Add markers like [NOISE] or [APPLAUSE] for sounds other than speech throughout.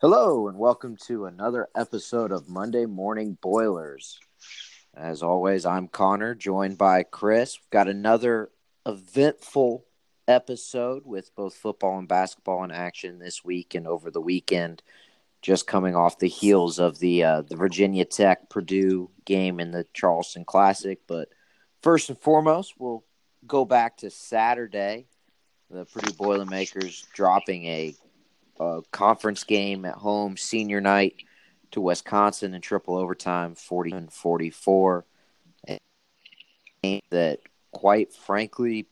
Hello, and welcome to another episode of Monday Morning Boilers. As always, I'm Connor, joined by Chris. We've got another eventful episode with both football and basketball in action this week and over the weekend. Just coming off the heels of the uh, the Virginia Tech Purdue game in the Charleston Classic, but first and foremost, we'll go back to Saturday. The Purdue Boilermakers dropping a a conference game at home, senior night to Wisconsin in triple overtime, 40 and 44. That, quite frankly,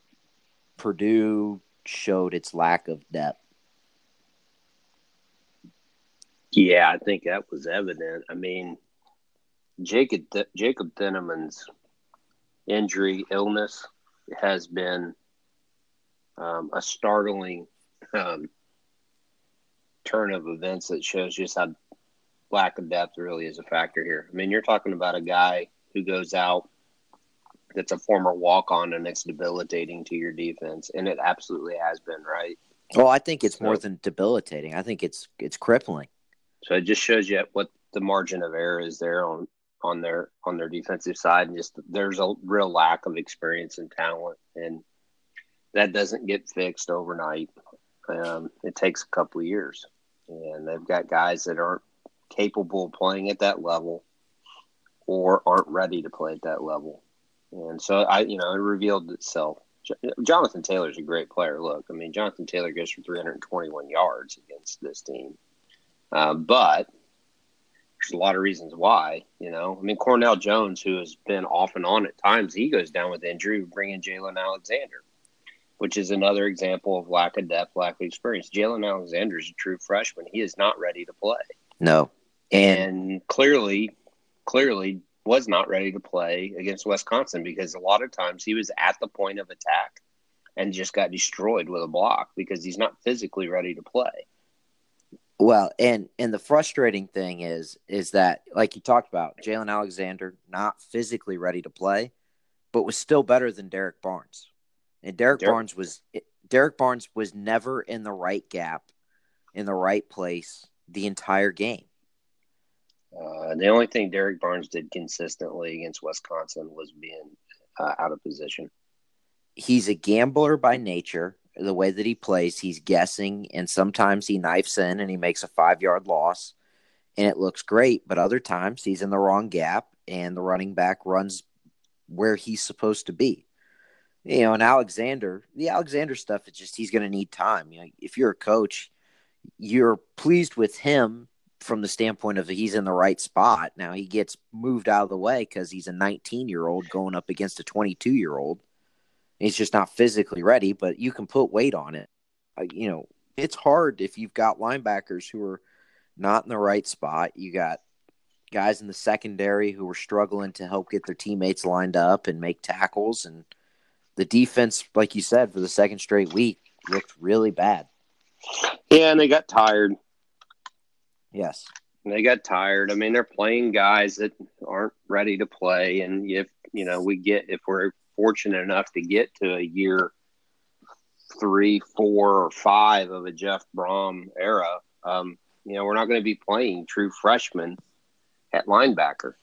Purdue showed its lack of depth. Yeah, I think that was evident. I mean, Jacob Jacob Thieneman's injury illness has been um, a startling um, turn of events that shows just how lack of depth really is a factor here. I mean, you're talking about a guy who goes out that's a former walk on and it's debilitating to your defense, and it absolutely has been, right? Well, I think it's so, more than debilitating. I think it's it's crippling. So it just shows you what the margin of error is there on on their on their defensive side, and just there's a real lack of experience and talent, and that doesn't get fixed overnight. Um, it takes a couple of years, and they've got guys that aren't capable of playing at that level or aren't ready to play at that level. And so I, you know, it revealed itself. Jonathan Taylor's a great player. Look, I mean, Jonathan Taylor goes for 321 yards against this team, uh, but there's a lot of reasons why. You know, I mean, Cornel Jones, who has been off and on at times, he goes down with injury. Bring in Jaylan Alexander which is another example of lack of depth, lack of experience. Jaylan Alexander is a true freshman. He is not ready to play. No. And, and clearly, clearly was not ready to play against Wisconsin because a lot of times he was at the point of attack and just got destroyed with a block because he's not physically ready to play. Well, and and the frustrating thing is is that like you talked about, Jaylan Alexander not physically ready to play, but was still better than Derrick Barnes. And Derek, Derrick Barnes was Derrick Barnes was never in the right gap, in the right place the entire game. Uh, the only thing Derrick Barnes did consistently against Wisconsin was being uh, out of position. He's a gambler by nature. The way that he plays, he's guessing, and sometimes he knifes in and he makes a five yard loss, and it looks great. But other times he's in the wrong gap, and the running back runs where he's supposed to be you know, and Alexander, the Alexander stuff is just he's going to need time. You know, if you're a coach, you're pleased with him from the standpoint of he's in the right spot. Now he gets moved out of the way because he's a 19 year old going up against a 22 year old. He's just not physically ready, but you can put weight on it. Uh, you know, it's hard if you've got linebackers who are not in the right spot. You got guys in the secondary who are struggling to help get their teammates lined up and make tackles and – the defense, like you said, for the second straight week looked really bad. Yeah, and they got tired. Yes. they got tired. I mean, they're playing guys that aren't ready to play. And if, you know, we get, if we're fortunate enough to get to a year three, four, or five of a Jeff Brohm era, um, you know, we're not going to be playing true freshmen at linebacker.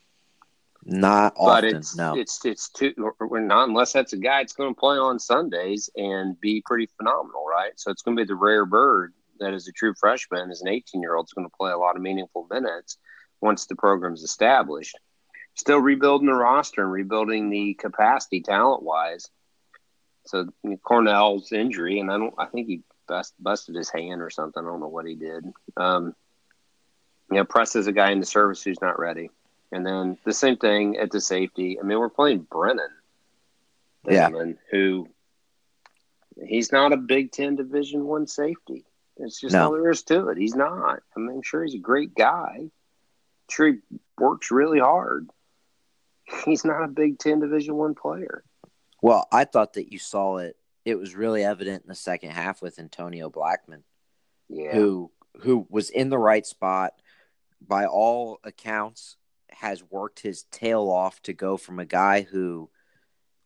Not but often. It's, no, it's it's too. We're not unless that's a guy that's going to play on Sundays and be pretty phenomenal, right? So it's going to be the rare bird that is a true freshman, as an 18 year old, is going to play a lot of meaningful minutes once the program's established. Still rebuilding the roster and rebuilding the capacity talent wise. So Cornel's injury, and I don't. I think he bust, busted his hand or something. I don't know what he did. Um, you know, Press is a guy in the service who's not ready. And then the same thing at the safety. I mean, we're playing Brennan. Yeah. Who he's not a Big Ten Division One safety. It's just no. all there is to it. He's not. I mean, I'm sure he's a great guy. Sure he works really hard. [LAUGHS] He's not a Big Ten Division One player. Well, I thought that you saw it. It was really evident in the second half with Antonio Blackmon, yeah. who who was in the right spot. By all accounts, has worked his tail off to go from a guy who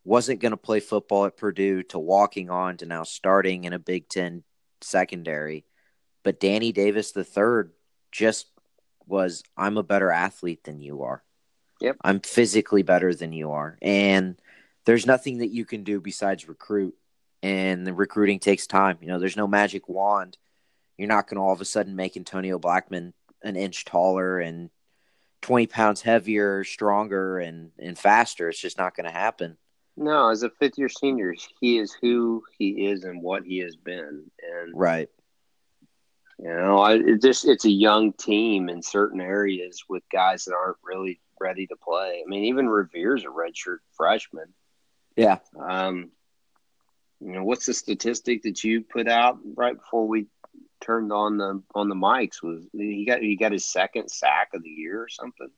wasn't going to play football at Purdue to walking on to now starting in a Big Ten secondary. But Danny Davis III just was I'm a better athlete than you are. Yep. I'm physically better than you are. And there's nothing that you can do besides recruit. And the recruiting takes time. You know, there's no magic wand. You're not going to all of a sudden make Antonio Blackmon an inch taller and 20 pounds heavier, stronger, and, and faster. It's just not going to happen. No, as a fifth year senior, he is who he is and what he has been. And right. You know, I, it just it's a young team in certain areas with guys that aren't really ready to play. I mean, even Reviere's a redshirt freshman. Yeah. Um, you know, what's the statistic that you put out right before we turned on the on the mics? Was he got he got his second sack of the year or something?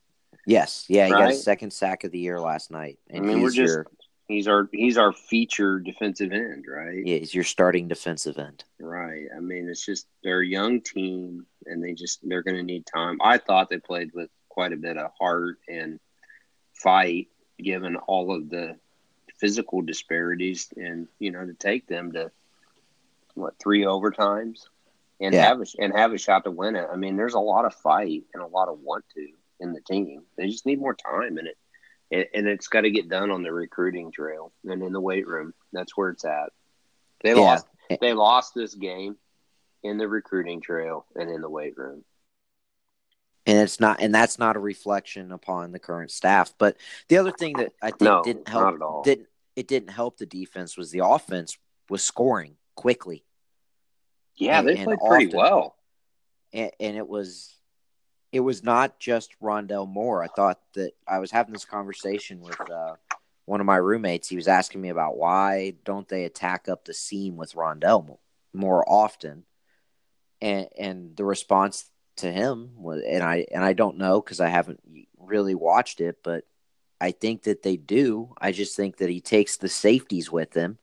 Yes. Yeah, he right? got his second sack of the year last night. And I mean, we're just your, he's our he's our feature defensive end, right? Yeah, he's your starting defensive end. Right. I mean, it's just they're a young team, and they just they're going to need time. I thought they played with quite a bit of heart and fight, given all of the physical disparities, and you know to take them to what three overtimes and yeah. have a, and have a shot to win it. I mean, there's a lot of fight and a lot of want to in the team. They just need more time in it and, it's got to get done on the recruiting trail and in the weight room. That's where it's at. They yeah. lost. They lost this game in the recruiting trail and in the weight room. And it's not, and that's not a reflection upon the current staff. But the other thing that I think no, didn't help, didn't it didn't help the defense was the offense was scoring quickly. Yeah, and, they played pretty often. well. And, and it was it was not just Rondale Moore. I thought that I was having this conversation with uh, one of my roommates. He was asking me about why don't they attack up the seam with Rondale more often, and and the response to him was, and I and I don't know because I haven't really watched it, but I think that they do. I just think that he takes the safeties with him,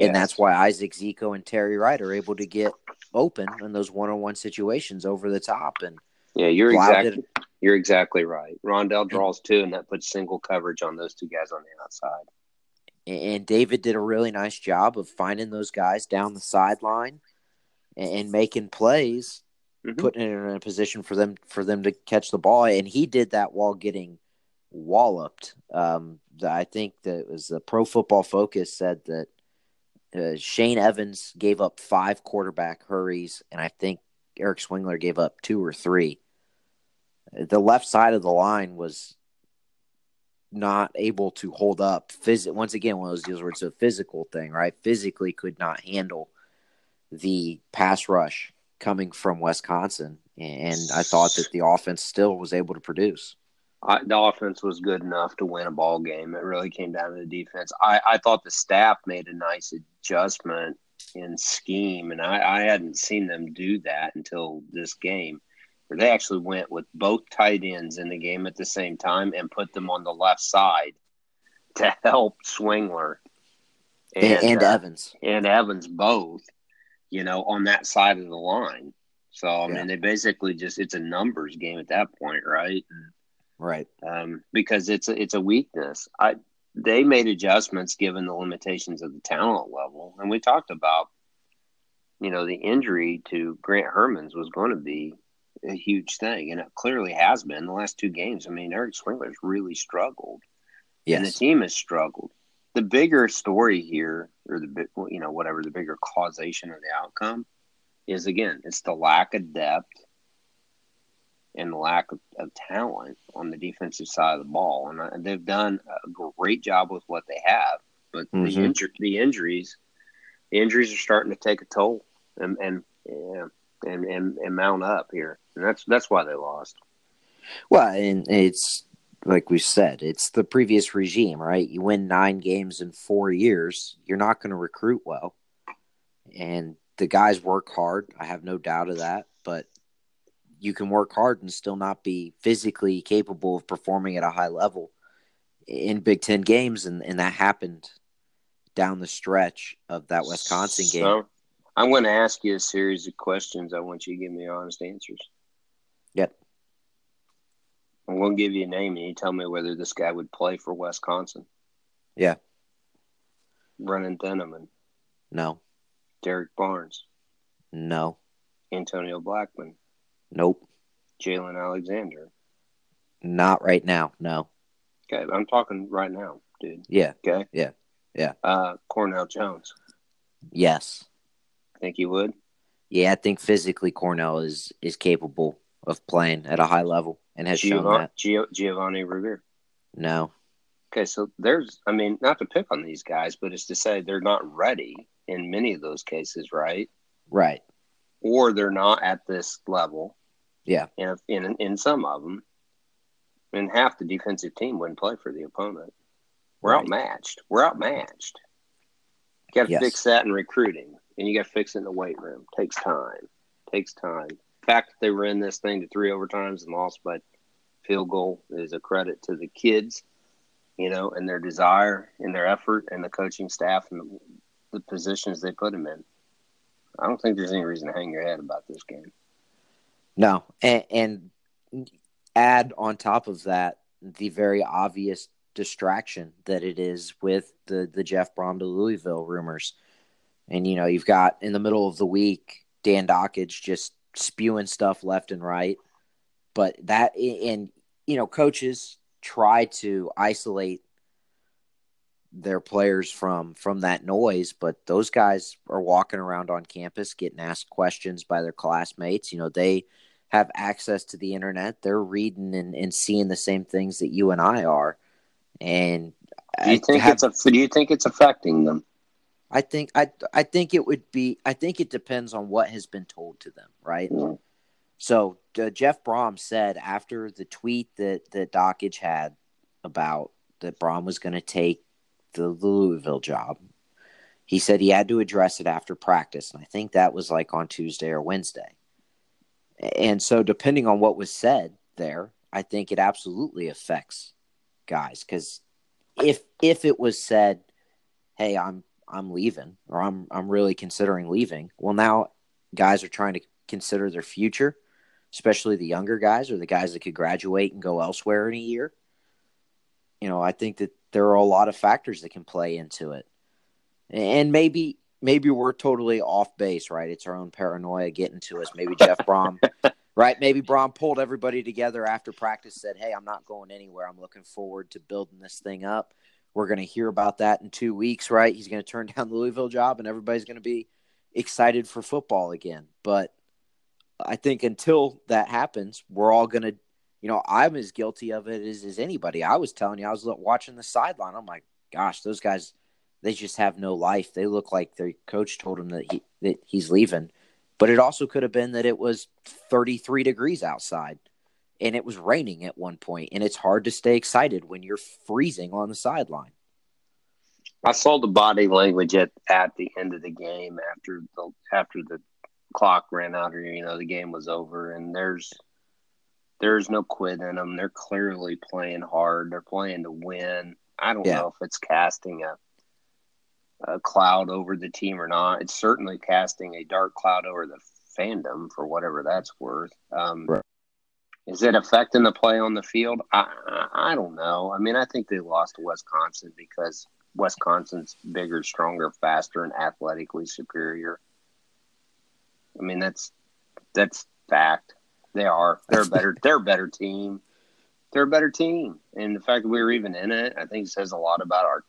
yes. and that's why Isaac Zico and Terry Wright are able to get open in those one-on-one situations over the top and yeah, you're exactly you're exactly right. Rondale draws two, and that puts single coverage on those two guys on the outside. And David did a really nice job of finding those guys down the sideline and making plays, mm-hmm. putting it in a position for them for them to catch the ball. And he did that while getting walloped. Um, I think that it was the Pro Football Focus said that uh, Shane Evans gave up five quarterback hurries, and I think Eric Swingler gave up two or three. The left side of the line was not able to hold up. Phys- once again, one of those deals where it's a physical thing, right? Physically could not handle the pass rush coming from Wisconsin, and I thought that the offense still was able to produce. I, the offense was good enough to win a ball game. It really came down to the defense. I, I thought the staff made a nice adjustment in scheme, and I, I hadn't seen them do that until this game, where they actually went with both tight ends in the game at the same time and put them on the left side to help Swingler and, and, uh, Evans and Evans both, you know, on that side of the line. So I yeah. mean, they basically just it's a numbers game at that point, right? Right. Um, because it's a, it's a weakness. I they made adjustments given the limitations of the talent level. And we talked about, you know, the injury to Grant Hermanns was going to be a huge thing, and it clearly has been the last two games. I mean, Eric Swingler's really struggled, yes. and the team has struggled. The bigger story here, or the you know whatever the bigger causation of the outcome, is again it's the lack of depth and lack of, of, talent on the defensive side of the ball. And uh, they've done a great job with what they have, but mm-hmm. the, inju- the injuries, the injuries are starting to take a toll and and yeah, and, and and mount up here, and that's that's why they lost. Well, and it's like we said, it's the previous regime, right? You win nine games in four years, you're not going to recruit well, and the guys work hard. I have no doubt of that, but you can work hard and still not be physically capable of performing at a high level in Big Ten games, and, and that happened down the stretch of that Wisconsin game. So, I'm going to ask you a series of questions. I want you to give me honest answers. Yep. I'm going to give you a name, and you tell me whether this guy would play for Wisconsin. Yeah. Brennan Thieneman. No. Derrick Barnes. No. Antonio Blackmon. Nope. Jaylan Alexander. Not right now. No. Okay, I'm talking right now, dude. Yeah. Okay. Yeah. Yeah. Uh, Cornel Jones. Yes. Think you would? Yeah, I think physically Cornel is is capable of playing at a high level and has shown that. Gio, Giovanni Reviere. No. Okay, so there's, I mean, not to pick on these guys, but it's to say they're not ready in many of those cases, right? Right. Or they're not at this level. Yeah. In, in, in some of them. And half the defensive team wouldn't play for the opponent. We're Right. outmatched. We're outmatched. You got to Yes. fix that in recruiting, and you got to fix it in the weight room. Takes time. Takes time. The fact that they were in this thing to three overtimes and lost by field goal is a credit to the kids, you know, and their desire and their effort and the coaching staff and the, the positions they put them in. I don't think there's any reason to hang your head about this game. No. And, and add on top of that the very obvious distraction that it is with the the Jeff Brohm to Louisville rumors. And you know, you've got in the middle of the week Dan Dakich just spewing stuff left and right. But that and you know, coaches try to isolate their players from from that noise, but those guys are walking around on campus getting asked questions by their classmates. You know, they have access to the internet. They're reading and, and seeing the same things that you and I are. And Do you think have- it's a, do you think it's affecting them? I think I I think it would be I think it depends on what has been told to them, right? Yeah. So uh, Jeff Brohm said after the tweet that that Dakich had about that Brohm was going to take the Louisville job, he said he had to address it after practice, and I think that was like on Tuesday or Wednesday. And so, depending on what was said there, I think it absolutely affects guys because if if it was said, "Hey, I'm I'm leaving," or "I'm I'm really considering leaving," well, now guys are trying to consider their future, especially the younger guys or the guys that could graduate and go elsewhere in a year. You know, I think that there are a lot of factors that can play into it, and maybe maybe we're totally off base, right? It's our own paranoia getting to us. Maybe Jeff Brohm, [LAUGHS] right? Maybe Brohm pulled everybody together after practice, said, "Hey, I'm not going anywhere. I'm looking forward to building this thing up." We're going to hear about that in two weeks, right? He's going to turn [LAUGHS] down the Louisville job, and everybody's going to be excited for football again. But I think until that happens, we're all going to, you know, I'm as guilty of it as, as anybody. I was telling you, I was watching the sideline. I'm like, gosh, those guys, they just have no life. They look like their coach told them that he that he's leaving. But it also could have been that it was 33 degrees outside and it was raining at one point, and it's hard to stay excited when you're freezing on the sideline. I saw the body language at, at the end of the game after the after the clock ran out or you know the game was over and there's there's no quit in them. They're clearly playing hard. They're playing to win. I don't Yeah. know if it's casting a a cloud over the team or not. It's certainly casting a dark cloud over the fandom for whatever that's worth. Um, Right. Is it affecting the play on the field? I, I I don't know. I mean, I think they lost to Wisconsin because Wisconsin's bigger, stronger, faster, and athletically superior. I mean, that's that's fact. They are. They're a better. They're a better team. They're a better team, and the fact that we were even in it, I think, says a lot about our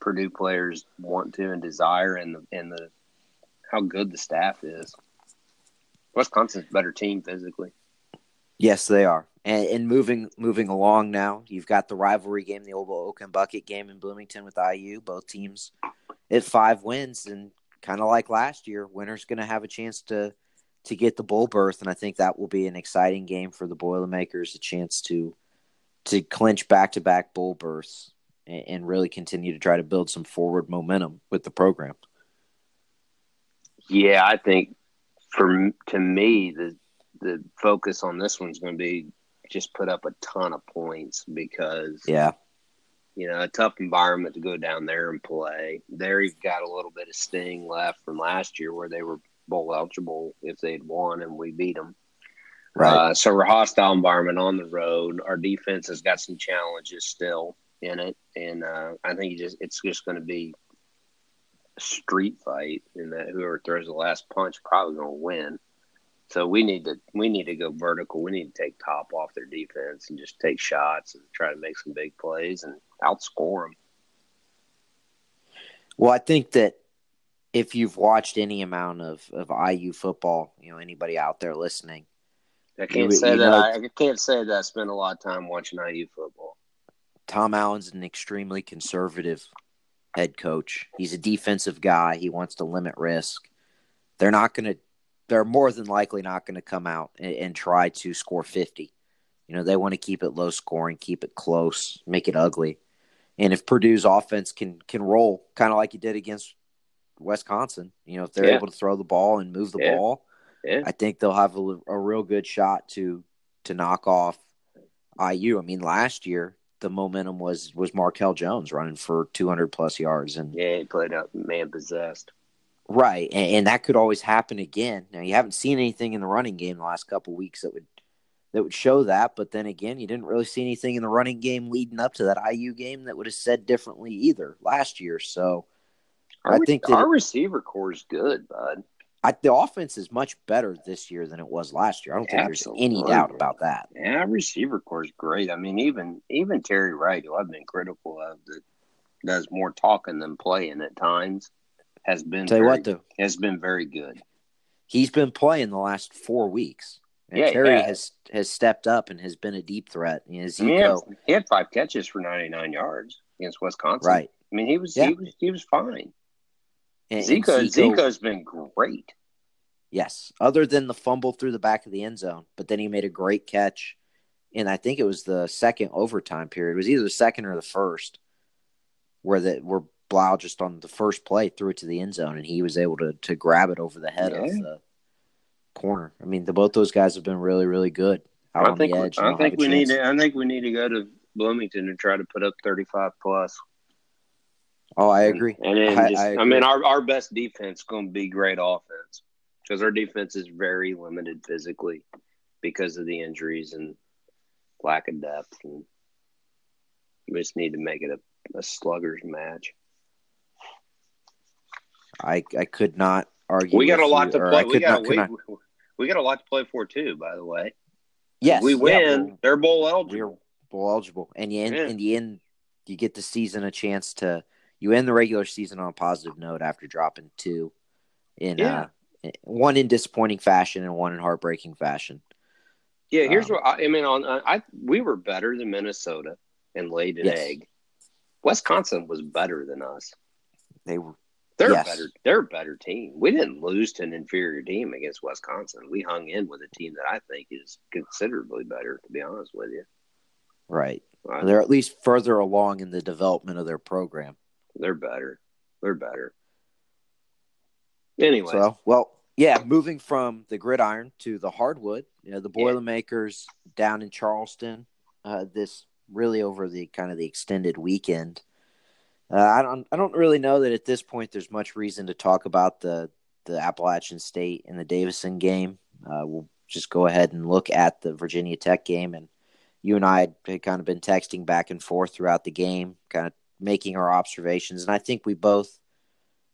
Purdue players want to and desire, and the and the how good the staff is. Wisconsin's a better team physically. Yes, they are. And, and moving moving along now, you've got the rivalry game, the old Oaken Bucket game in Bloomington with IU. Both teams at five wins, and kind of like last year, winner's going to have a chance to to get the bowl berth, and I think that will be an exciting game for the Boilermakers, a chance to to clinch back to back bowl berths and, really continue to try to build some forward momentum with the program. Yeah, I think for to me the the focus on this one's going to be just put up a ton of points because Yeah, you know a tough environment to go down there and play. There you've got a little bit of sting left from last year where they were bowl eligible if they'd won and we beat them. right. Uh, so we're hostile environment on the road. Our defense has got some challenges still in it, and uh, I think just it's just going to be a street fight, and that whoever throws the last punch probably going to win. So we need to we need to go vertical. We need to take top off their defense and just take shots and try to make some big plays and outscore them. Well, I think that if you've watched any amount of, of IU football, you know anybody out there listening, I can't you, say you that know, I, I can't say that I spend a lot of time watching IU football. Tom Allen's an extremely conservative head coach. He's a defensive guy. He wants to limit risk. They're not going to. They're more than likely not going to come out and, and try to score fifty. You know, they want to keep it low scoring, keep it close, make it ugly. And if Purdue's offense can can roll, kind of like he did against Wisconsin, you know, if they're yeah. able to throw the ball and move the yeah. ball, yeah. I think they'll have a, a real good shot to to knock off IU. I mean, last year the momentum was was Markell Jones running for 200 plus yards, and yeah, he played up man possessed. Right, and, and, that could always happen again. Now you haven't seen anything in the running game the last couple weeks that would that would show that, but then again, you didn't really see anything in the running game leading up to that IU game that would have said differently either last year. So our, I think our receiver corps is good, bud. I, the offense is much better this year than it was last year. I don't think Absolutely. there's any doubt about that. Yeah, receiver corps is great. I mean, even even Terry Wright, who I've been critical of, that does more talking than playing at times, has been tell very, you what though has been very good. He's been playing the last four weeks. And yeah, Terry has has stepped up and has been a deep threat. Know, he, had, he, had, five catches for ninety nine yards against Wisconsin. Right. I mean, he was yeah. he was he was fine. And, and Zico, Zico's been great. Yes, other than the fumble through the back of the end zone, but then he made a great catch, and I think it was the second overtime period. It was either the second or the first, where the where Blough just on the first play threw it to the end zone, and he was able to to grab it over the head yeah. of the corner. I mean, the both those guys have been really really good out I on think, the edge. I think we need to. I think we need to go to Bloomington and try to put up thirty five plus. Oh, I agree. And, just, I, I, mean, our, our best defense is going to be great offense because our defense is very limited physically because of the injuries and lack of depth. And we just need to make it a, a slugger's match. I I could not argue. We got a lot you, to play. We got not, we, not... we got a lot to play for too. By the way, yes, we win. Yeah, they're bowl eligible. bowl eligible, and you end, yeah. in the end, you get the season a chance to you end the regular season on a positive note after dropping two in yeah. uh, one in disappointing fashion and one in heartbreaking fashion. Yeah, here's um, what I, I, mean. On uh, I we were better than Minnesota and laid an yes. egg. Wisconsin was better than us. They were. They're yes. better. They're a better team. We didn't lose to an inferior team against Wisconsin. We hung in with a team that I think is considerably better. To be honest with you. Right. right. They're at least further along in the development of their program. They're better. They're better. Anyway. So, well, yeah, moving from the gridiron to the hardwood, you know, the Boilermakers yeah. down in Charleston, uh, this really over the kind of the extended weekend. Uh, I don't I don't really know that at this point there's much reason to talk about the the Appalachian State and the Davidson game. Uh, we'll just go ahead and look at the Virginia Tech game, and you and I had kind of been texting back and forth throughout the game, kind of making our observations. And I think we both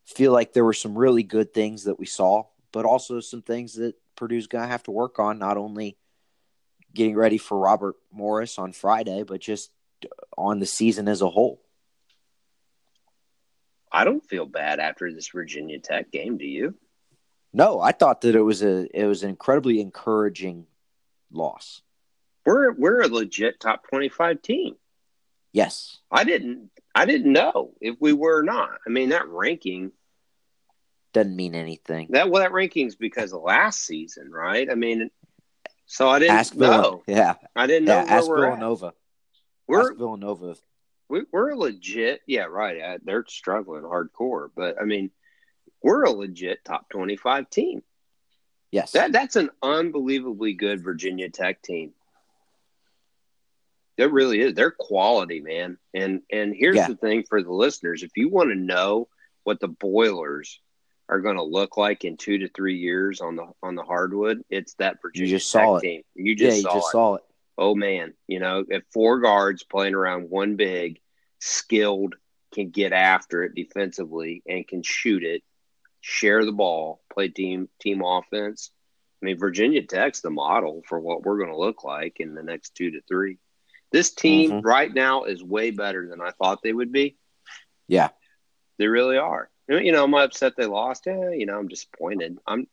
feel like there were some really good things that we saw, but also some things that Purdue's going to have to work on, not only getting ready for Robert Morris on Friday, but just on the season as a whole. I don't feel bad after this Virginia Tech game, do you? No, I thought that it was a it was an incredibly encouraging loss. We're we're a legit top 25 team. Yes. I didn't I didn't know if we were or not. I mean, that ranking doesn't mean anything. That well, that ranking's because of last season, right? I mean, so I didn't ask know. yeah, I didn't yeah, know. ask Villanova. At. We're ask Villanova. We, we're legit. Yeah, right. Uh, they're struggling hardcore, but I mean, we're a legit top twenty-five team. Yes, that that's an unbelievably good Virginia Tech team. It really is. They're quality, man. And and here's yeah. the thing for the listeners: if you want to know what the Boilers are going to look like in two to three years on the on the hardwood, it's that Virginia you just Tech saw it. team. You just, yeah, saw, you just it. saw it. Oh man, you know, if four guards playing around one big, skilled, can get after it defensively and can shoot it, share the ball, play team team offense. I mean, Virginia Tech's the model for what we're going to look like in the next two to three. This team mm-hmm. right now is way better than I thought they would be. Yeah, they really are. You know, I'm upset they lost. Yeah, you know, I'm disappointed. I'm.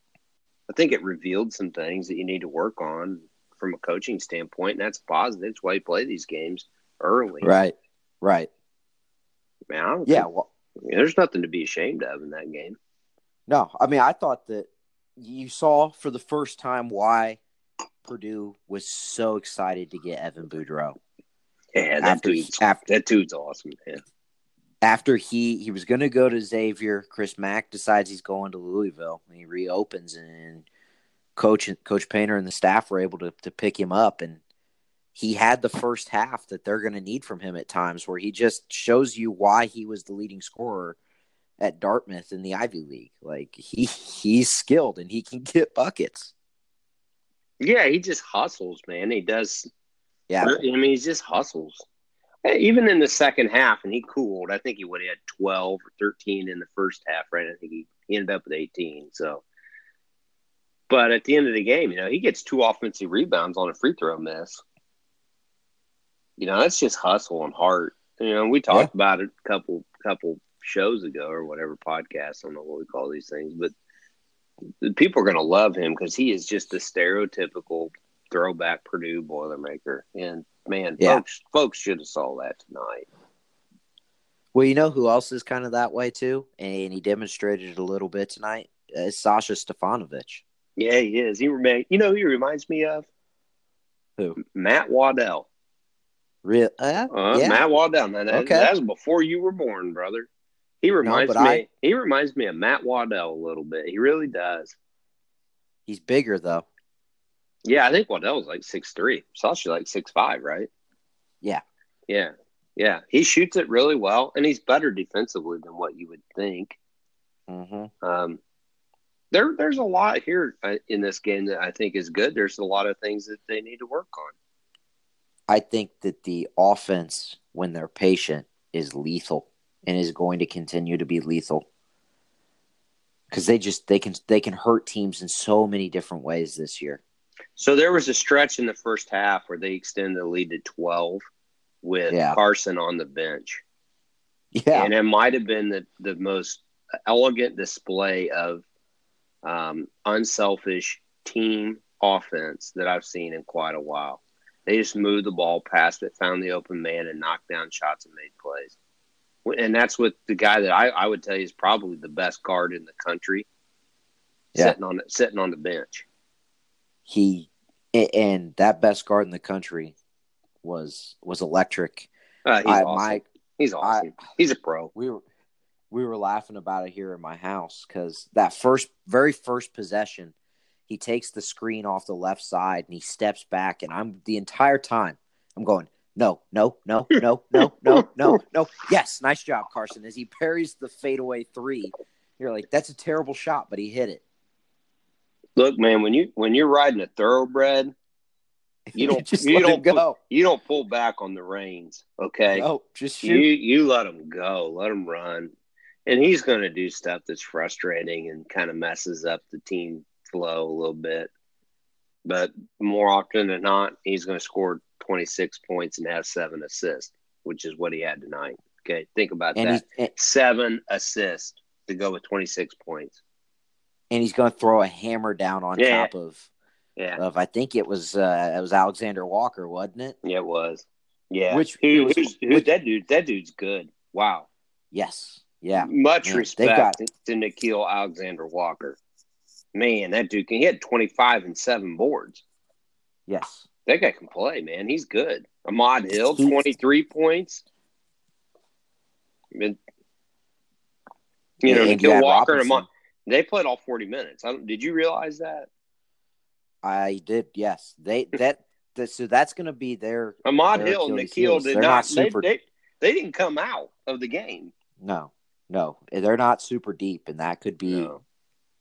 I think it revealed some things that you need to work on from a coaching standpoint, and that's positive. It's why you play these games early. Right. Right. Man, yeah. Think, well, there's nothing to be ashamed of in that game. No, I mean, I thought that you saw for the first time why Purdue was so excited to get Evan Boudreaux. Yeah, that after, dude's after, that dude's awesome, man. After he he was going to go to Xavier, Chris Mack decides he's going to Louisville, and he reopens, and coach Coach Painter and the staff were able to to pick him up, and he had the first half that they're going to need from him at times, where he just shows you why he was the leading scorer at Dartmouth in the Ivy League. Like he he's skilled and he can [LAUGHS] get buckets. Yeah, he just hustles, man. He does. Yeah, I mean, he just hustles. Eh, even in the second half, and he cooled. I think he would have had twelve or thirteen in the first half, right? I think he, he ended up with eighteen. So, but at the end of the game, you know, he gets two offensive rebounds on a free throw miss. You know, that's just hustle and heart. You know, we talked yeah. about it a couple couple shows ago or whatever podcast. I don't know what we call these things, but people are going to love him because he is just a stereotypical throwback Purdue Boilermaker. And man, yeah. folks, folks should have saw that tonight. Well, you know who else is kind of that way too, and he demonstrated it a little bit tonight. Uh, Sasha Stefanovic. Yeah, he is. He remain. You know, who he reminds me of who? Matt Waddell. Real? Uh, uh, yeah. Matt Waddell. That, okay. that was before you were born, brother. He reminds no, me. I, he reminds me of Matt Waddell a little bit. He really does. He's bigger though. Yeah, I think Waddell was like six three. Sasha like six five, right? Yeah. Yeah. Yeah. He shoots it really well, and he's better defensively than what you would think. Mm-hmm. Um, there, there's a lot here uh, in this game that I think is good. There's a lot of things that they need to work on. I think that the offense, when they're patient, is lethal and is going to continue to be lethal because they just they can they can hurt teams in so many different ways this year. So there was a stretch in the first half where they extended the lead to twelve with yeah. Carsen on the bench. Yeah, and it might have been the the most elegant display of um, unselfish team offense that I've seen in quite a while. They just moved the ball, past it, found the open man, and knocked down shots and made plays and that's what the guy that I, I would tell you is probably the best guard in the country. Yeah. Sitting on sitting on the bench he and that best guard in the country was was electric. Uh, he's I, awesome. My, he's awesome. I, he's a pro. We were we were laughing about it here in my house because that first very first possession, he takes the screen off the left side and he steps back, and I'm the entire time I'm going. No, no, no, no, no, no, no, no. [LAUGHS] Yes, nice job, Carsen. As he parries the fadeaway three, you're like, that's a terrible shot, but he hit it. Look, man, when you when you're riding a thoroughbred, you [LAUGHS] don't just you don't go. Pull, you don't pull back on the reins. Okay, no, just shoot. You you let him go, let him run, and he's going to do stuff that's frustrating and kind of messes up the team flow a little bit. But more often than not, he's going to score 26 points and have seven assists, which is what he had tonight. Okay, think about and that. Seven assists to go with 26 points. And he's going to throw a hammer down on yeah. top of, yeah. of I think it was uh, it was Alexander Walker, wasn't it? Yeah, it was. Yeah, which Who, who's, who's which, that dude? That dude's good. Wow. Yes. Yeah. Much Man, respect got, to Nickeil Alexander Walker. Man, that dude can. He had 25 and seven boards. Yes. That guy can play, man. He's good. Ahmed Hill, 23 points. I mean, you know, Nickeil Walker and Ahmed, they played all 40 minutes. did you realize that? I did, yes. They that, that so that's going to be their Ahmed their Hill, Nickeil did not, not super, they, they, they, didn't come out of the game. No, no, they're not super deep, and that could be no.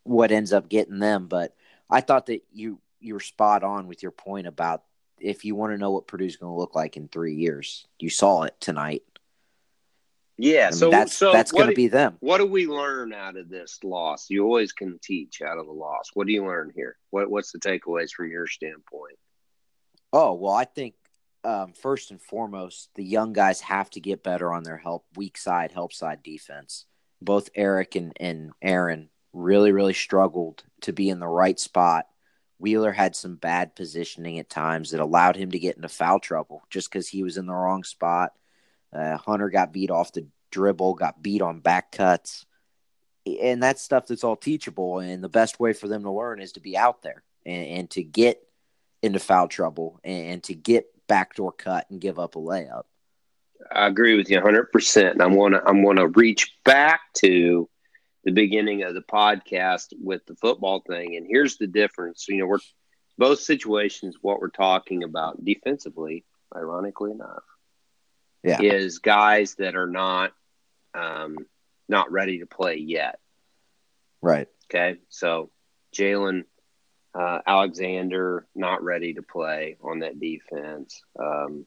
what ends up getting them. But I thought that you you were spot on with your point about if you want to know what Purdue's going to look like in three years, you saw it tonight. Yeah, so that's so that's going to be them. What do we learn out of this loss? You always can teach out of a loss. What do you learn here? What what's the takeaways from your standpoint? Oh well, I think um, first and foremost, the young guys have to get better on their help weak side, help side defense. Both Eric and, and Aaron really, really struggled to be in the right spot. Wheeler had some bad positioning at times that allowed him to get into foul trouble just because he was in the wrong spot. Uh, Hunter got beat off the dribble, got beat on back cuts. And that's stuff that's all teachable. And the best way for them to learn is to be out there and, and to get into foul trouble and to get backdoor cut and give up a layup. I agree with you 100%. And I'm going to I'm going to reach back to the beginning of the podcast with the football thing and here's the difference. You know, we're both situations what we're talking about defensively, ironically enough, Yeah. is guys that are not um, not ready to play yet. Right. Okay, so Jaylan uh, Alexander not ready to play on that defense. Um,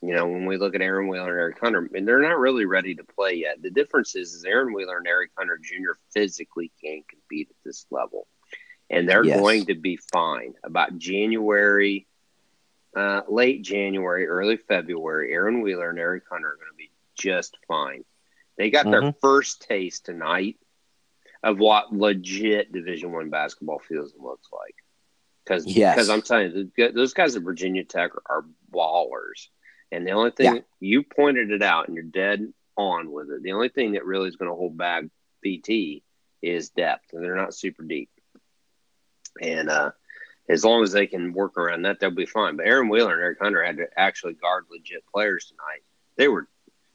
you know, when we look at Aaron Wheeler and Eric Hunter, and they're not really ready to play yet. The difference is, is Aaron Wheeler and Eric Hunter Jr. physically can't compete at this level, and they're Yes. going to be fine. About January, uh, late January, early February, Aaron Wheeler and Eric Hunter are going to be just fine. They got their Mhm. first taste tonight of what legit Division One basketball feels and looks like. Because Yes. I'm telling you, those guys at Virginia Tech are, are ballers. And the only thing Yeah. you pointed it out, and you're dead on with it. The only thing that really is going to hold back VT is depth, and they're not super deep. And uh, as long as they can work around that, they'll be fine. But Aaron Wheeler and Eric Hunter had to actually guard legit players tonight. They were,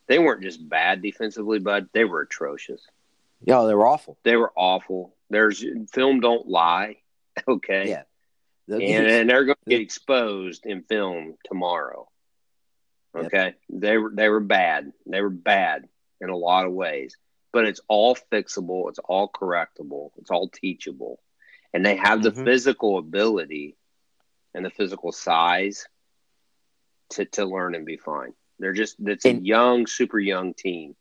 they weren't just bad defensively, but they were atrocious. Yeah, they were awful. They were awful. There's film don't lie. [LAUGHS] Okay. Yeah. And, and they're going to get exposed in film tomorrow. Yep. Okay. They were they were bad. They were bad in a lot of ways. But it's all fixable, it's all correctable, it's all teachable. And they have the Mhm. physical ability and the physical size to to learn and be fine. They're just it's a young, super young team.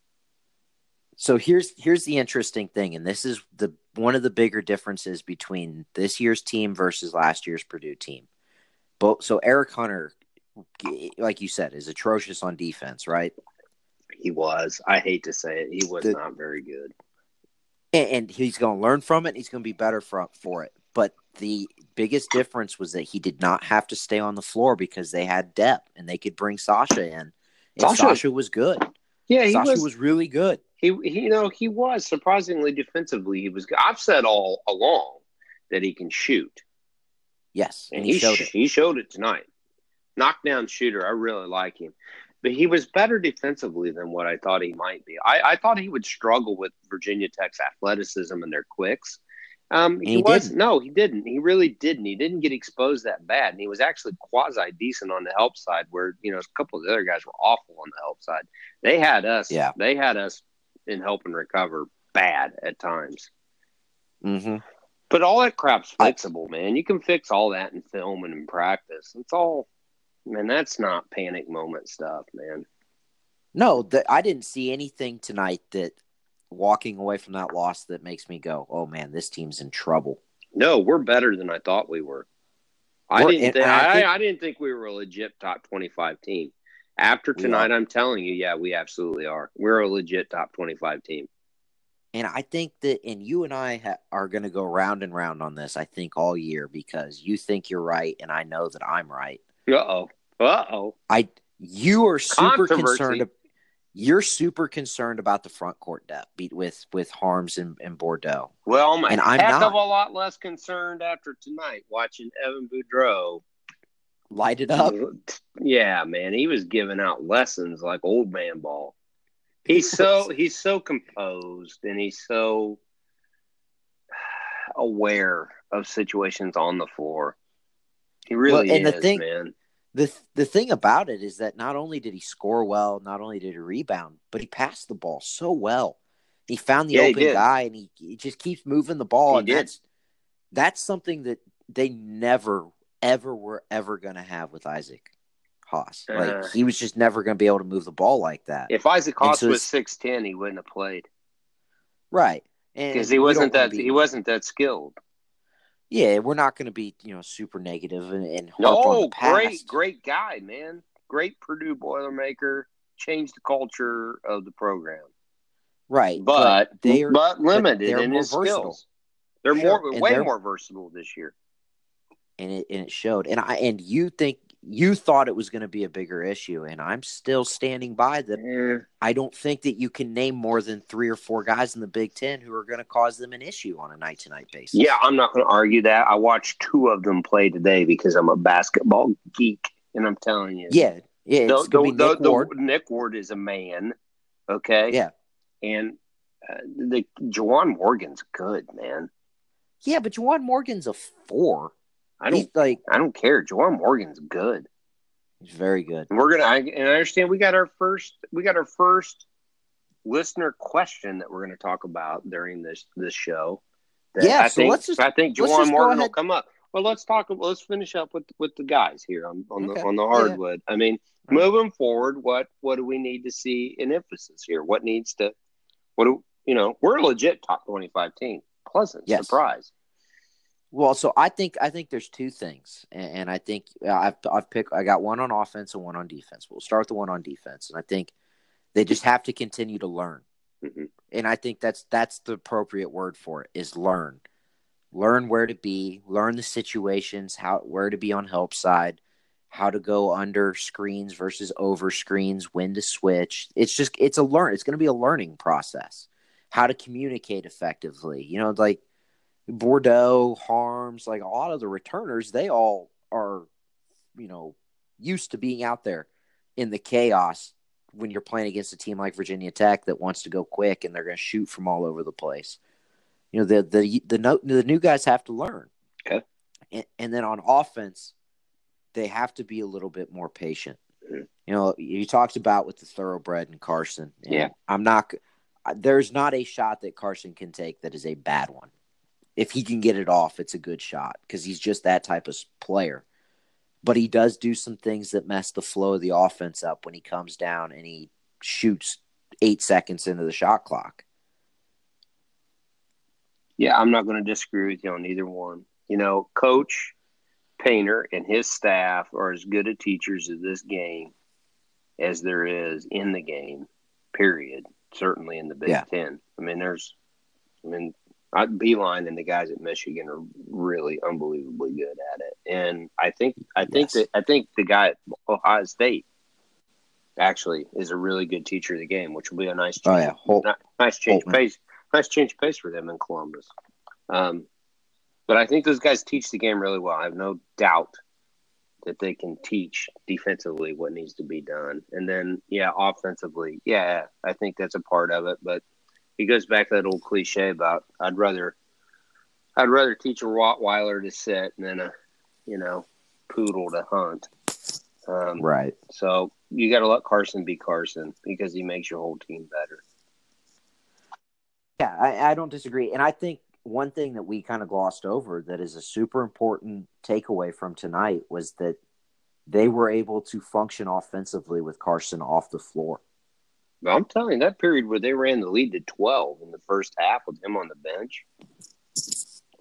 so here's here's the interesting thing, and this is the one of the bigger differences between this year's team versus last year's Purdue team. Both so Eric Hunter, like you said, is atrocious on defense, right? He was. I hate to say it. He was The- not very good. And, and he's going to learn from it. He's going to be better for for it. But the biggest difference was that he did not have to stay on the floor because they had depth and they could bring Sasha in. And Sasha- Sasha, was good. Yeah, he Sasha was, was, really good. he, he you know he was surprisingly defensively he was good. I've said all along that he can shoot Yes, and, and he, he showed sh- it. he showed it tonight knockdown shooter I really like him but he was better defensively than what I thought he might be I, I thought he would struggle with Virginia Tech's athleticism and their quicks um, he, he was didn't. no he didn't he really didn't he didn't get exposed that bad and he was actually quasi decent on the help side where you know a couple of the other guys were awful on the help side they had us Yeah. they had us in help and recover bad at times hmm but all that crap's fixable, man. You can fix all that in film and in practice. It's all, man. That's not panic moment stuff, man. No, the, I didn't see anything tonight that walking away from that loss that makes me go, "Oh man, this team's in trouble." No, we're better than I thought we were. I We're- didn't. and Think, I I, think- I didn't think we were a legit top twenty-five team. After tonight. I'm telling you, yeah, we absolutely are. We're a legit top twenty-five team. And I think that, and you and I ha- are going to go round and round on this. I think all year because you think you're right, and I know that I'm right. Uh oh. Uh oh. I you are super concerned. You're super concerned about the front court depth beat with with Haarms and, and Boudreaux. Well, I'm a And I'm heck not. of a lot less concerned after tonight watching Evan Boudreaux Light it up. [LAUGHS] Yeah, man, he was giving out lessons like old man ball. He's so he's so composed and he's so [SIGHS] aware of situations on the floor. He really Well, and is, the thing- man. the The thing about it is that not only did he score well, not only did he rebound, but he passed the ball so well. He found the Yeah, open guy, and he, he just keeps moving the ball. He and did. that's that's something that they never, ever were ever going to have with Isaac Haas. Uh, like he was just never going to be able to move the ball like that. If Isaac Haas so was six ten, he wouldn't have played right. Because he wasn't that be- he wasn't that skilled. Yeah, we're not going to be you know super negative and, and harp on No, the past. great, great guy, man. Great Purdue Boilermaker. Changed the culture of the program, right? but they are but limited they're in more his skills. They're Sure, more and way more versatile this year. and it and it showed. And I and you think you thought it was going to be a bigger issue, and I'm still standing by that. Eh, I don't think that you can name more than three or four guys in the Big Ten who are going to cause them an issue on a night to night basis. Yeah, I'm not going to argue that. I watched two of them play today because I'm a basketball geek, and I'm telling you, yeah, yeah. It's the, the- Nick the- Ward. Nick Ward is a man. Okay. Yeah. And uh, the Juwan Morgan's good, man. Yeah, but Juwan Morgan's a four. I don't. He's like I don't care. Juwan Morgan's good. he's very good. And we're gonna. I, and I understand we got our first. We got our first listener question that we're gonna talk about during this this show. That Yeah, I so think, let's just- I think Jawan Morgan will come up. Well, let's talk. Let's finish up with with the guys here on on Okay. the on the Yeah. hardwood. I mean, Right. moving forward, what what do we need to see in emphasis here? What needs to? What do you know? We're a legit top twenty five team. Pleasant Yes. surprise. Well, so I think I think there's two things, and, and I think uh, I've I've picked I got one on offense and one on defense. We'll start with the one on defense, and I think they just have to continue to learn, Mhm. and I think that's that's the appropriate word for it is learn, learn where to be, learn the situations, how where to be on help side, how to go under screens versus over screens, when to switch. It's just it's a learn. It's going to be a learning process. How to communicate effectively. You know, like Boudreaux, Haarms, like a lot of the returners, they all are, you know, used to being out there in the chaos when you're playing against a team like Virginia Tech that wants to go quick and they're going to shoot from all over the place. You know, the the the no, the new guys have to learn. Okay. And, and then on offense, they have to be a little bit more patient. Mhm. You know, you talked about with the thoroughbred and Carsen. and Yeah. I'm not. There's not a shot that Carsen can take that is a bad one if he can get it off, it's a good shot because he's just that type of player. But he does do some things that mess the flow of the offense up when he comes down and he shoots eight seconds into the shot clock. Yeah, I'm not going to disagree with you on either one. You know, Coach Painter and his staff are as good a teachers of this game as there is in the game, period. Certainly in the Big Yeah. Ten. I mean, there's, I mean, I, Beilein and the guys at Michigan are really unbelievably good at it. And I think, I think Yes. that, I think the guy at Ohio State actually is a really good teacher of the game, which will be a nice Oh, change. yeah. Holt- nice change Holtmann. pace. Nice change pace for them in Columbus. Um, but I think those guys teach the game really well. I have no doubt that they can teach defensively what needs to be done. And then, yeah, offensively, yeah, I think that's a part of it. But he goes back to that old cliche about I'd rather I'd rather teach a Rottweiler to sit than a you know poodle to hunt. Um, Right. so you got to let Carsen be Carsen because he makes your whole team better. Yeah, I, I don't disagree. And I think one thing that we kind of glossed over that is a super important takeaway from tonight was that they were able to function offensively with Carsen off the floor. I'm telling you, that period where they ran the lead to 12 in the first half with him on the bench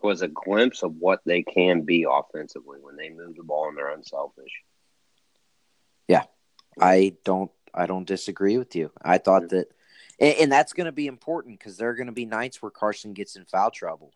was a glimpse of what they can be offensively when they move the ball and they're unselfish. Yeah, I don't I don't disagree with you. I thought mm-hmm. that and, and that's going to be important because there are going to be nights where Carsen gets in foul trouble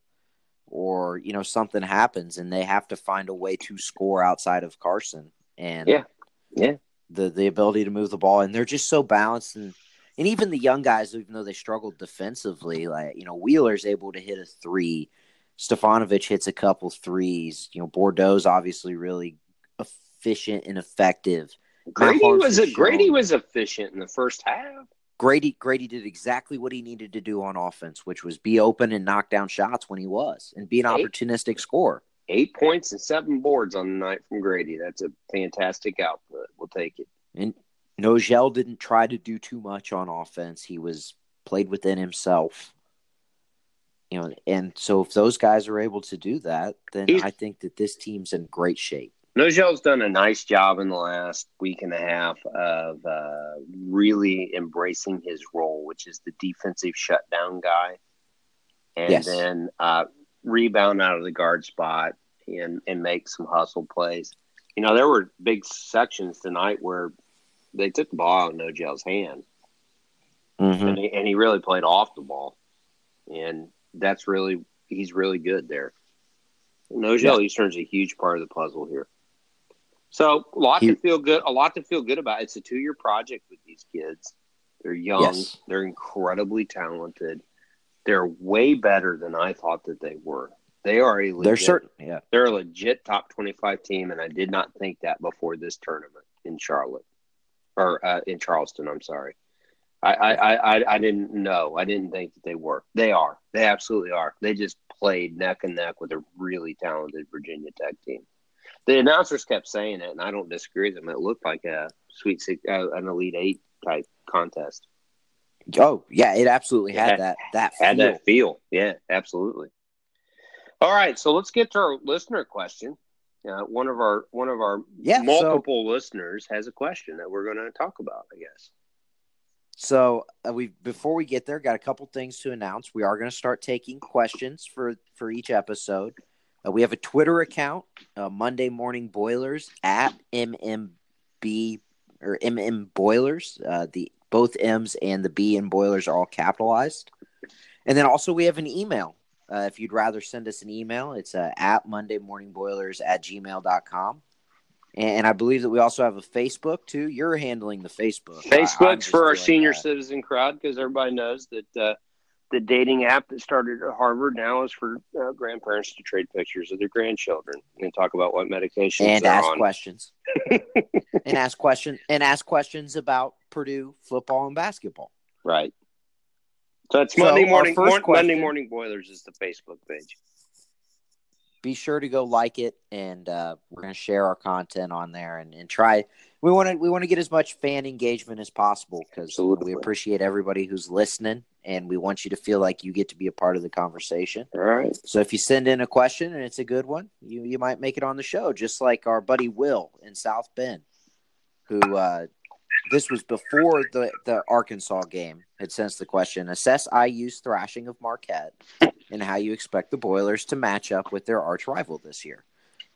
or you know something happens and they have to find a way to score outside of Carsen and Yeah. Yeah. the the ability to move the ball and they're just so balanced and and even the young guys even though they struggled defensively like you know Wheeler's able to hit a 3 Stefanovic hits a couple threes you know Boudreaux's obviously really efficient and effective Grady was a, Grady was efficient in the first half. Grady Grady did exactly what he needed to do on offense, which was be open and knock down shots when he was, and be an Eight. opportunistic scorer. Eight points and seven boards on the night from Grady. That's a fantastic output. We'll take it. And Nojel didn't try to do too much on offense. He was played within himself. You know, and so if those guys are able to do that, then He's- I think that this team's in great shape. Nojel's done a nice job in the last week and a half of uh, really embracing his role, which is the defensive shutdown guy, and Yes. then uh, rebound out of the guard spot and and make some hustle plays. You know, there were big sections tonight where they took the ball out of Nojel's hand, Mhm. and he, and he really played off the ball, and that's really he's really good there. Nojel Eastern's a huge part of the puzzle here. So a lot He- to feel good. A lot to feel good about. It's a two year project with these kids. They're young. Yes. They're incredibly talented. They're way better than I thought that they were. They are a legit, They're certain. Yeah. they're a legit top twenty five team, and I did not think that before this tournament in Charlotte or uh, in Charleston. I'm sorry. I, I, I, I- didn't know. I didn't think that they were. They are. They absolutely are. They just played neck and neck with a really talented Virginia Tech team. The announcers kept saying it, and I don't disagree with them. It looked like a sweet six, uh, an elite eight type contest. Oh yeah, it absolutely had Had- that that Had that feel, yeah, absolutely. All right, so let's get to our listener question. Uh, one of our one of our Yeah, so- multiple listeners has a question that we're going to talk about. I guess. So uh, we before we get there, got a couple things to announce. We are going to start taking questions for for each episode. Uh, we have a Twitter account, uh, Monday Morning Boilers at MMB or MM Boilers. Uh, the both M's and the B in Boilers are all capitalized. And then also we have an email. Uh, if you'd rather send us an email, it's uh, at Monday Morning Boilers at gmail.com. And I believe that we also have a Facebook too. You're handling the Facebook. I- Facebook's for our senior uh, citizen crowd because everybody knows that uh, the dating app that started at Harvard now is for uh, grandparents to trade pictures of their grandchildren and talk about what medications and ask on. questions [LAUGHS] and ask question and ask questions about Purdue football and basketball. Right. So it's So Monday our morning. first Mor- Monday morning boilers is the Facebook page. Be sure to go like it, and uh, we're going to share our content on there and, and try. We want to we want to get as much fan engagement as possible because we appreciate everybody who's listening, and we want you to feel like you get to be a part of the conversation. All right. So if you send in a question and it's a good one, you you might make it on the show, just like our buddy Will in South Bend, who uh, this was before the the Arkansas game had sent us the question: assess IU's thrashing of Marquette and how you expect the Boilers to match up with their arch rival this year.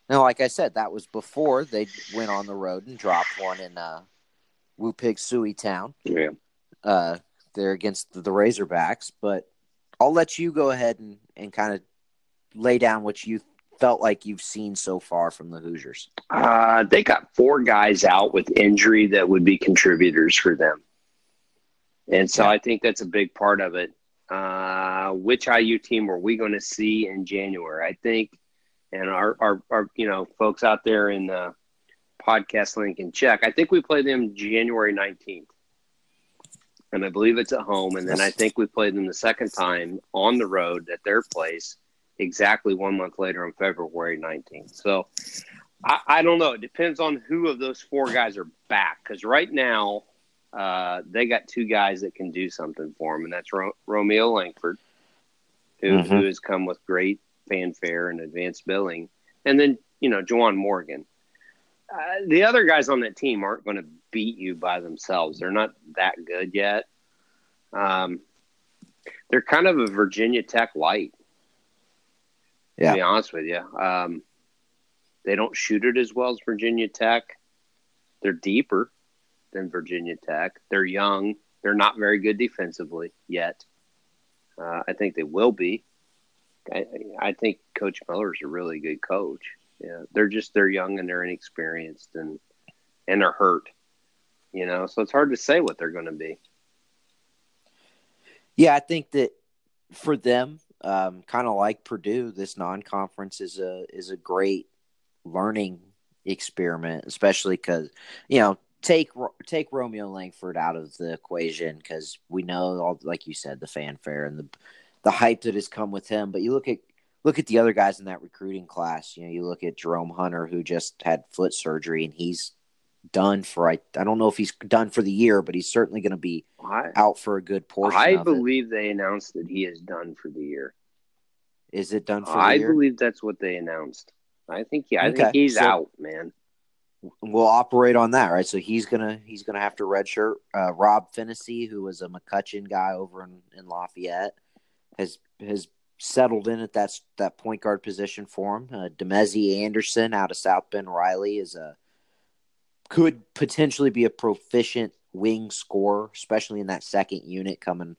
Now, like I said, that was before they went on the road and dropped one in uh, Woo Pig Sooie Town Yeah. uh, there against the, the Razorbacks, but I'll let you go ahead and, and kind of lay down what you felt like you've seen so far from the Hoosiers. Uh, they got four guys out with injury that would be contributors for them. And so Yeah. I think that's a big part of it. Uh, which IU team are we going to see in January? I think, and our, our, our you know, folks out there in the podcast link can check. I think we play them January 19th. And I believe it's at home. And then I think we played them the second time on the road at their place exactly one month later on February 19th. So I, I don't know. It depends on who of those four guys are back. Because right now, uh, they got two guys that can do something for them, and that's Ro- Romeo Langford, who, Mhm. who has come with great fanfare and advanced billing, and then you know Juwan Morgan. Uh, the other guys on that team aren't going to beat you by themselves. They're not that good yet. Um, they're kind of a Virginia Tech light. Yeah. To be honest with you, um, they don't shoot it as well as Virginia Tech. They're deeper than Virginia Tech. They're young. They're not very good defensively yet. Uh, I think they will be. I, I think Coach Miller's a really good coach. Yeah, they're just they're young and they're inexperienced and and they're hurt. You know, so it's hard to say what they're going to be. Yeah, I think that for them, um, kind of like Purdue, this non-conference is a is a great learning experiment, especially because you know take take Romeo Langford out of the equation because we know all like you said the fanfare and the the hype that has come with him. But you look at look at the other guys in that recruiting class. You know, you look at Jerome Hunter who just had foot surgery and he's done for I I don't know if he's done for the year, but he's certainly going to be I out for a good portion. I of it. believe they announced that he is done for the year. Is it done for I the year? believe that's what they announced. I think yeah, I think he's so- out, man. we'll operate on that, right? So he's gonna he's gonna have to redshirt. Uh, Rob Phinisee, who was a McCutcheon guy over in, in Lafayette, has has settled in at that that point guard position for him. Uh, Damezi Anderson out of South Bend Riley is a could potentially be a proficient wing scorer, especially in that second unit coming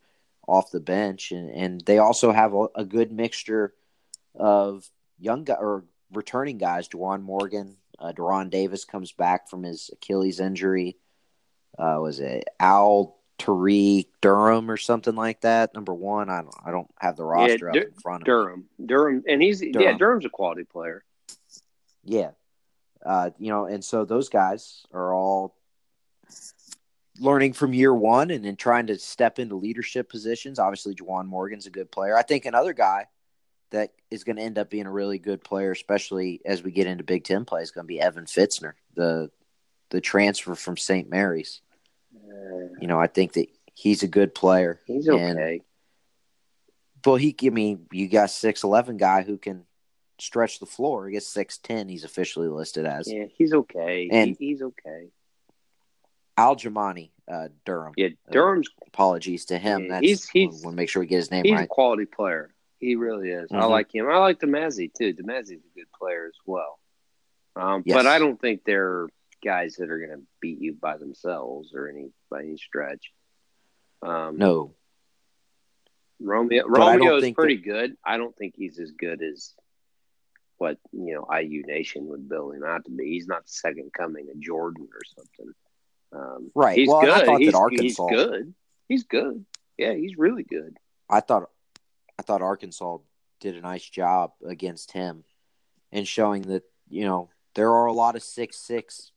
off the bench, and and they also have a, a good mixture of young guy, or returning guys. Juwan Morgan, uh, De'Ron Davis comes back from his Achilles injury. Uh, was it Al Tariq Durham or something like that? Number one, I don't, I don't have the roster yeah, up in front of Durham. me. Durham, and he's Durham. yeah, Durham's a quality player. Yeah, uh, you know, and so those guys are all learning from year one and then trying to step into leadership positions. Obviously, Juwan Morgan's a good player. I think another guy that is going to end up being a really good player, especially as we get into Big Ten play, is going to be Evan Fitzner, the the transfer from St. Mary's. you know, I think that he's a good player. He's okay. And, well, he, I mean, you got six eleven guy who can stretch the floor. I guess six ten. He's officially listed as. Yeah, he's okay. And he, he's okay. Aljami uh, Durham. Yeah, Durham's. Uh, apologies to him. Yeah, That's, he's he's. We'll make sure we get his name he's right. He's a quality player. He really is. Mm-hmm. I like him. I like Damezi too. Damezi's a good player as well. Um, yes. But I don't think they're guys that are going to beat you by themselves or any by any stretch. Um, no. Romeo Romeo is pretty that... good. I don't think he's as good as what you know IU Nation would build him out to be. He's not the second coming of Jordan or something. Um, right. He's well, good. I thought he's, that Arkansas. He's good. He's good. Yeah, he's really good. I thought I thought Arkansas did a nice job against him and showing that you know there are a lot of six six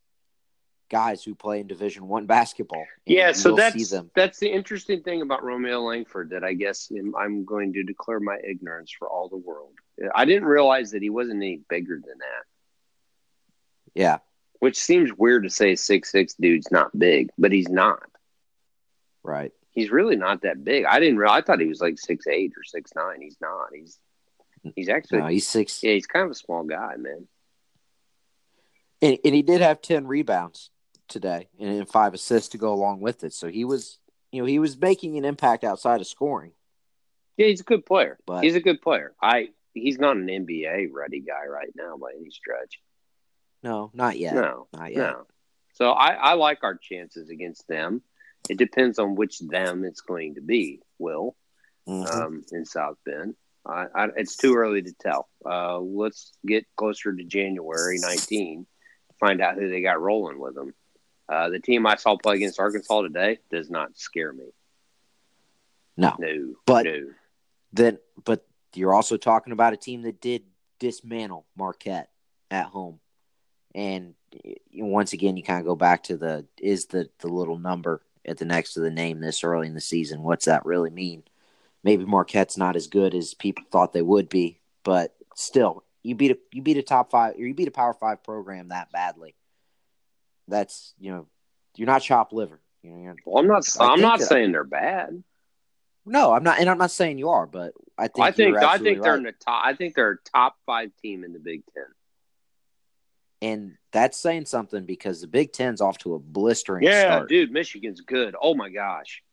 guys who play in Division One basketball. Yeah, so that's that's the interesting thing about Romeo Langford that I guess I'm going to declare my ignorance for all the world. I didn't realize that he wasn't any bigger than that. Yeah, which seems weird to say six six dude's not big, but he's not. Right he's really not that big. I didn't realize. I thought he was like six eight or six nine. He's not. He's he's actually no, he's six. Yeah, he's kind of a small guy, man. And, and he did have ten rebounds today and five assists to go along with it. So he was, you know, he was making an impact outside of scoring. Yeah, he's a good player. But he's a good player. I he's not an NBA ready guy right now by any stretch. No, not yet. No, not yet. No. So I, I like our chances against them. It depends on which them it's going to be. Will mm-hmm. um, in South Bend. I, I, it's too early to tell. Uh, let's get closer to January 19, find out who they got rolling with them. Uh, the team I saw play against Arkansas today does not scare me. No, no, but no. then, but you're also talking about a team that did dismantle Marquette at home, and once again, you kind of go back to the is the the little number at the next to the name this early in the season. What's that really mean? Maybe Marquette's not as good as people thought they would be, but still, you beat a you beat a top five or you beat a Power Five program that badly. That's you know, you're not chop liver. You know, well, I'm not. I am not saying they're bad. No, I'm not, and I'm not saying you are, but I think I think I think they're in the top. I think they're a top five team in the Big Ten. And that's saying something because the Big Ten's off to a blistering yeah, start. dude, Michigan's good. Oh my gosh.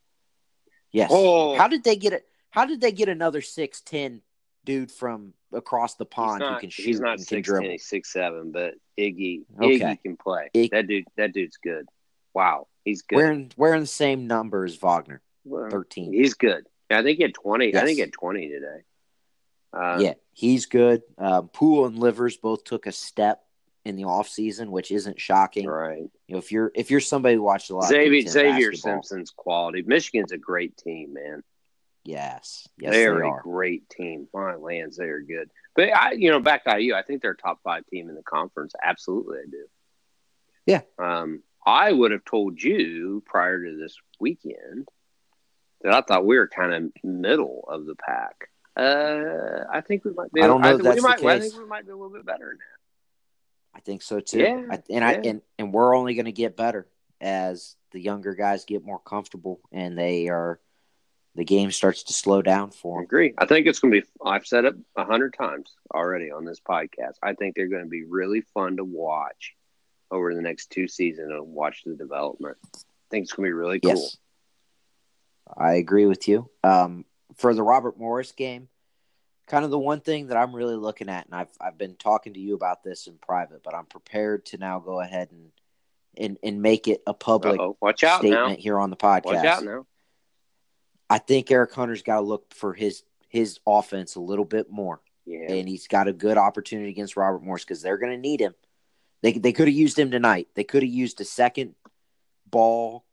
Yes. Oh. How did they get it? How did they get another six ten dude from across the pond not, who can shoot? He's not six ten. He's six seven, but Iggy okay. Iggy can play. Ig- that dude. That dude's good. Wow, he's good. Wearing wearing the same number as Wagner. Well, Thirteen. He's good. I think he had twenty. Yes. I think he had twenty today. Uh, yeah, he's good. Um, Poole and Livers both took a step in the off season, which isn't shocking. Right. You know, if you're if you're somebody who watched a lot Xavier, of Xavier Simpson's quality. Michigan's a great team, man. Yes. Yes, they're they a great team. My lands, they are good. But I you know, back to IU, I think they're a top five team in the conference. Absolutely I do. Yeah. Um I would have told you prior to this weekend that I thought we were kind of middle of the pack. Uh, I think we might be. I don't know I that's we the might. I case. think we might be a little bit better that. I think so too. Yeah, I, and I and and we're only going to get better as the younger guys get more comfortable and they are the game starts to slow down for I agree. I think it's going to be. I've said it a hundred times already on this podcast. I think they're going to be really fun to watch over the next two seasons and watch the development. I think it's going to be really cool. Yes. I agree with you. Um, for the Robert Morris game, kind of the one thing that I'm really looking at, and I've I've been talking to you about this in private, but I'm prepared to now go ahead and and, and make it a public Watch out statement now. here on the podcast. Watch out now. I think Eric Hunter's got to look for his his offense a little bit more. Yeah. And he's got a good opportunity against Robert Morris because they're going to need him. They they could have used him tonight. They could have used a second ball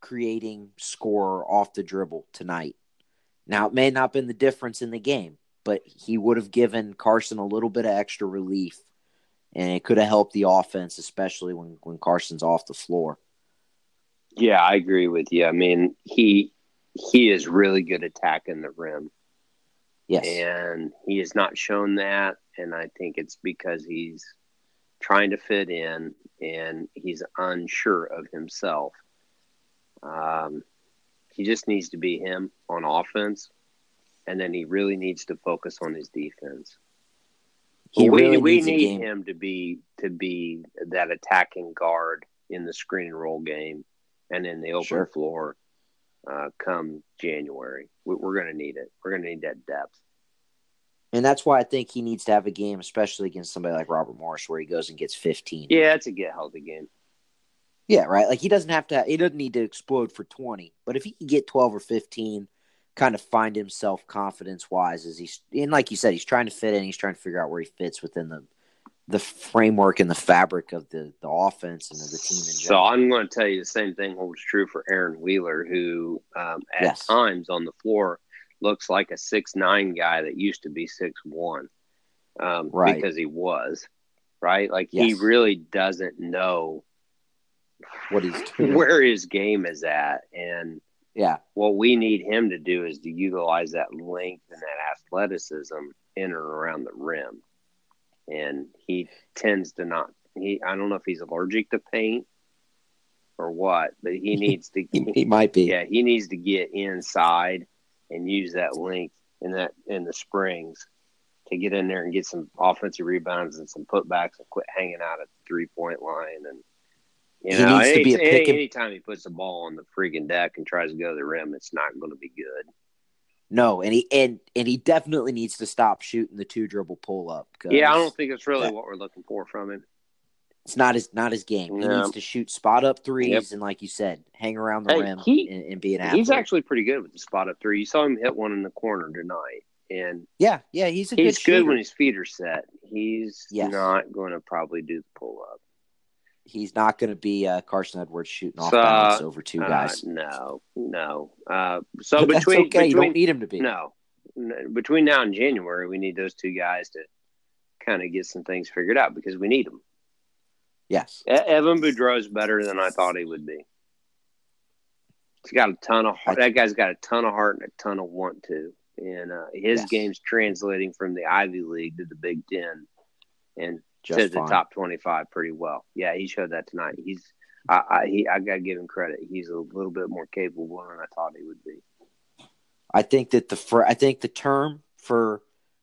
creating scorer off the dribble tonight. Now it may not have been the difference in the game, but he would have given Carsen a little bit of extra relief, and it could have helped the offense, especially when when Carsen's off the floor. Yeah, I agree with you. I mean, he he is really good attacking the rim. Yes, and he has not shown that, and I think it's because he's trying to fit in and he's unsure of himself. Um, he just needs to be him on offense, and then he really needs to focus on his defense. He we really we need him to be to be that attacking guard in the screen and roll game, and in the open sure. floor. Uh, come January, we, we're going to need it. We're going to need that depth. And that's why I think he needs to have a game, especially against somebody like Robert Morris, where he goes and gets 15. Yeah, it's a get healthy game. Yeah, right. Like he doesn't have to. He doesn't need to explode for twenty. But if he can get twelve or fifteen, kind of find himself confidence wise, as he's and like you said, he's trying to fit in. He's trying to figure out where he fits within the the framework and the fabric of the the offense and of the team. In so I'm going to tell you the same thing holds true for Aaron Wheeler, who um, at yes. times on the floor looks like a six nine guy that used to be six one, um, right? Because he was right. Like yes. he really doesn't know what he's [LAUGHS] doing. where his game is at, and yeah, what we need him to do is to utilize that length and that athleticism in and around the rim, and he tends to not. He I don't know if he's allergic to paint or what, but he [LAUGHS] needs to. he, he might be. Yeah, he needs to get inside and use that length in that in the springs to get in there and get some offensive rebounds and some putbacks and quit hanging out at the three point line and you know, he needs to be a pick. Any, anytime he puts the ball on the freaking deck and tries to go to the rim, it's not going to be good. No, and he and and he definitely needs to stop shooting the two dribble pull up. Yeah, I don't think it's really that, what we're looking for from him. It's not his not his game. No. He needs to shoot spot up threes yep. and, like you said, hang around the hey, rim he, and, and, be an athlete. He's actually pretty good with the spot up three. You saw him hit one in the corner tonight, and yeah, yeah, he's a he's good, good when his feet are set. He's yes. not going to probably do the pull up he's not going to be uh, Carsen Edwards shooting off so, balance over two uh, guys. Uh, no, no. Uh, so but between, okay. between, you don't need him to be. No, between now and January, we need those two guys to kind of get some things figured out because we need them. Yes, Evan Boudreaux is better than I thought he would be. He's got a ton of heart. That guy's got a ton of heart and a ton of want to, and uh, his yes. game's translating from the Ivy League to the Big Ten, and just to the top 25 pretty well. Yeah, he showed that tonight. He's I I, he, I got to give him credit. He's a little bit more capable than I thought he would be. I think that the for, I think the term for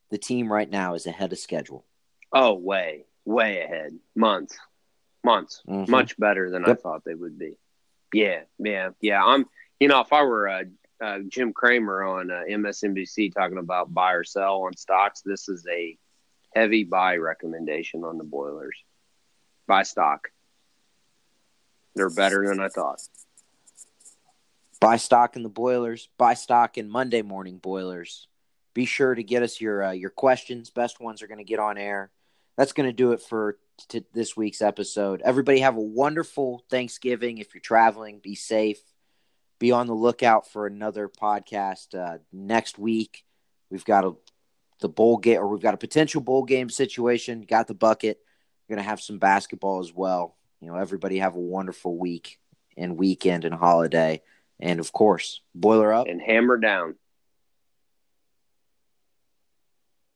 the team right now is ahead of schedule. Oh, way, way ahead. Months, months, mm-hmm. much better than yep. I thought they would be. Yeah, yeah, yeah. I'm. You know, if I were uh, uh, Jim Cramer on uh, MSNBC talking about buy or sell on stocks, this is a heavy buy recommendation on the boilers. Buy stock. They're better than I thought. Buy stock in the boilers. Buy stock in Monday morning boilers. Be sure to get us your uh, your questions. Best ones are going to get on air. That's going to do it for t- this week's episode. Everybody have a wonderful Thanksgiving. If you're traveling, be safe. Be on the lookout for another podcast uh, next week. We've got a the bowl game, or we've got a potential bowl game situation. Got the bucket. We're gonna have some basketball as well. You know, everybody have a wonderful week and weekend and holiday, and of course, boiler up and hammer down.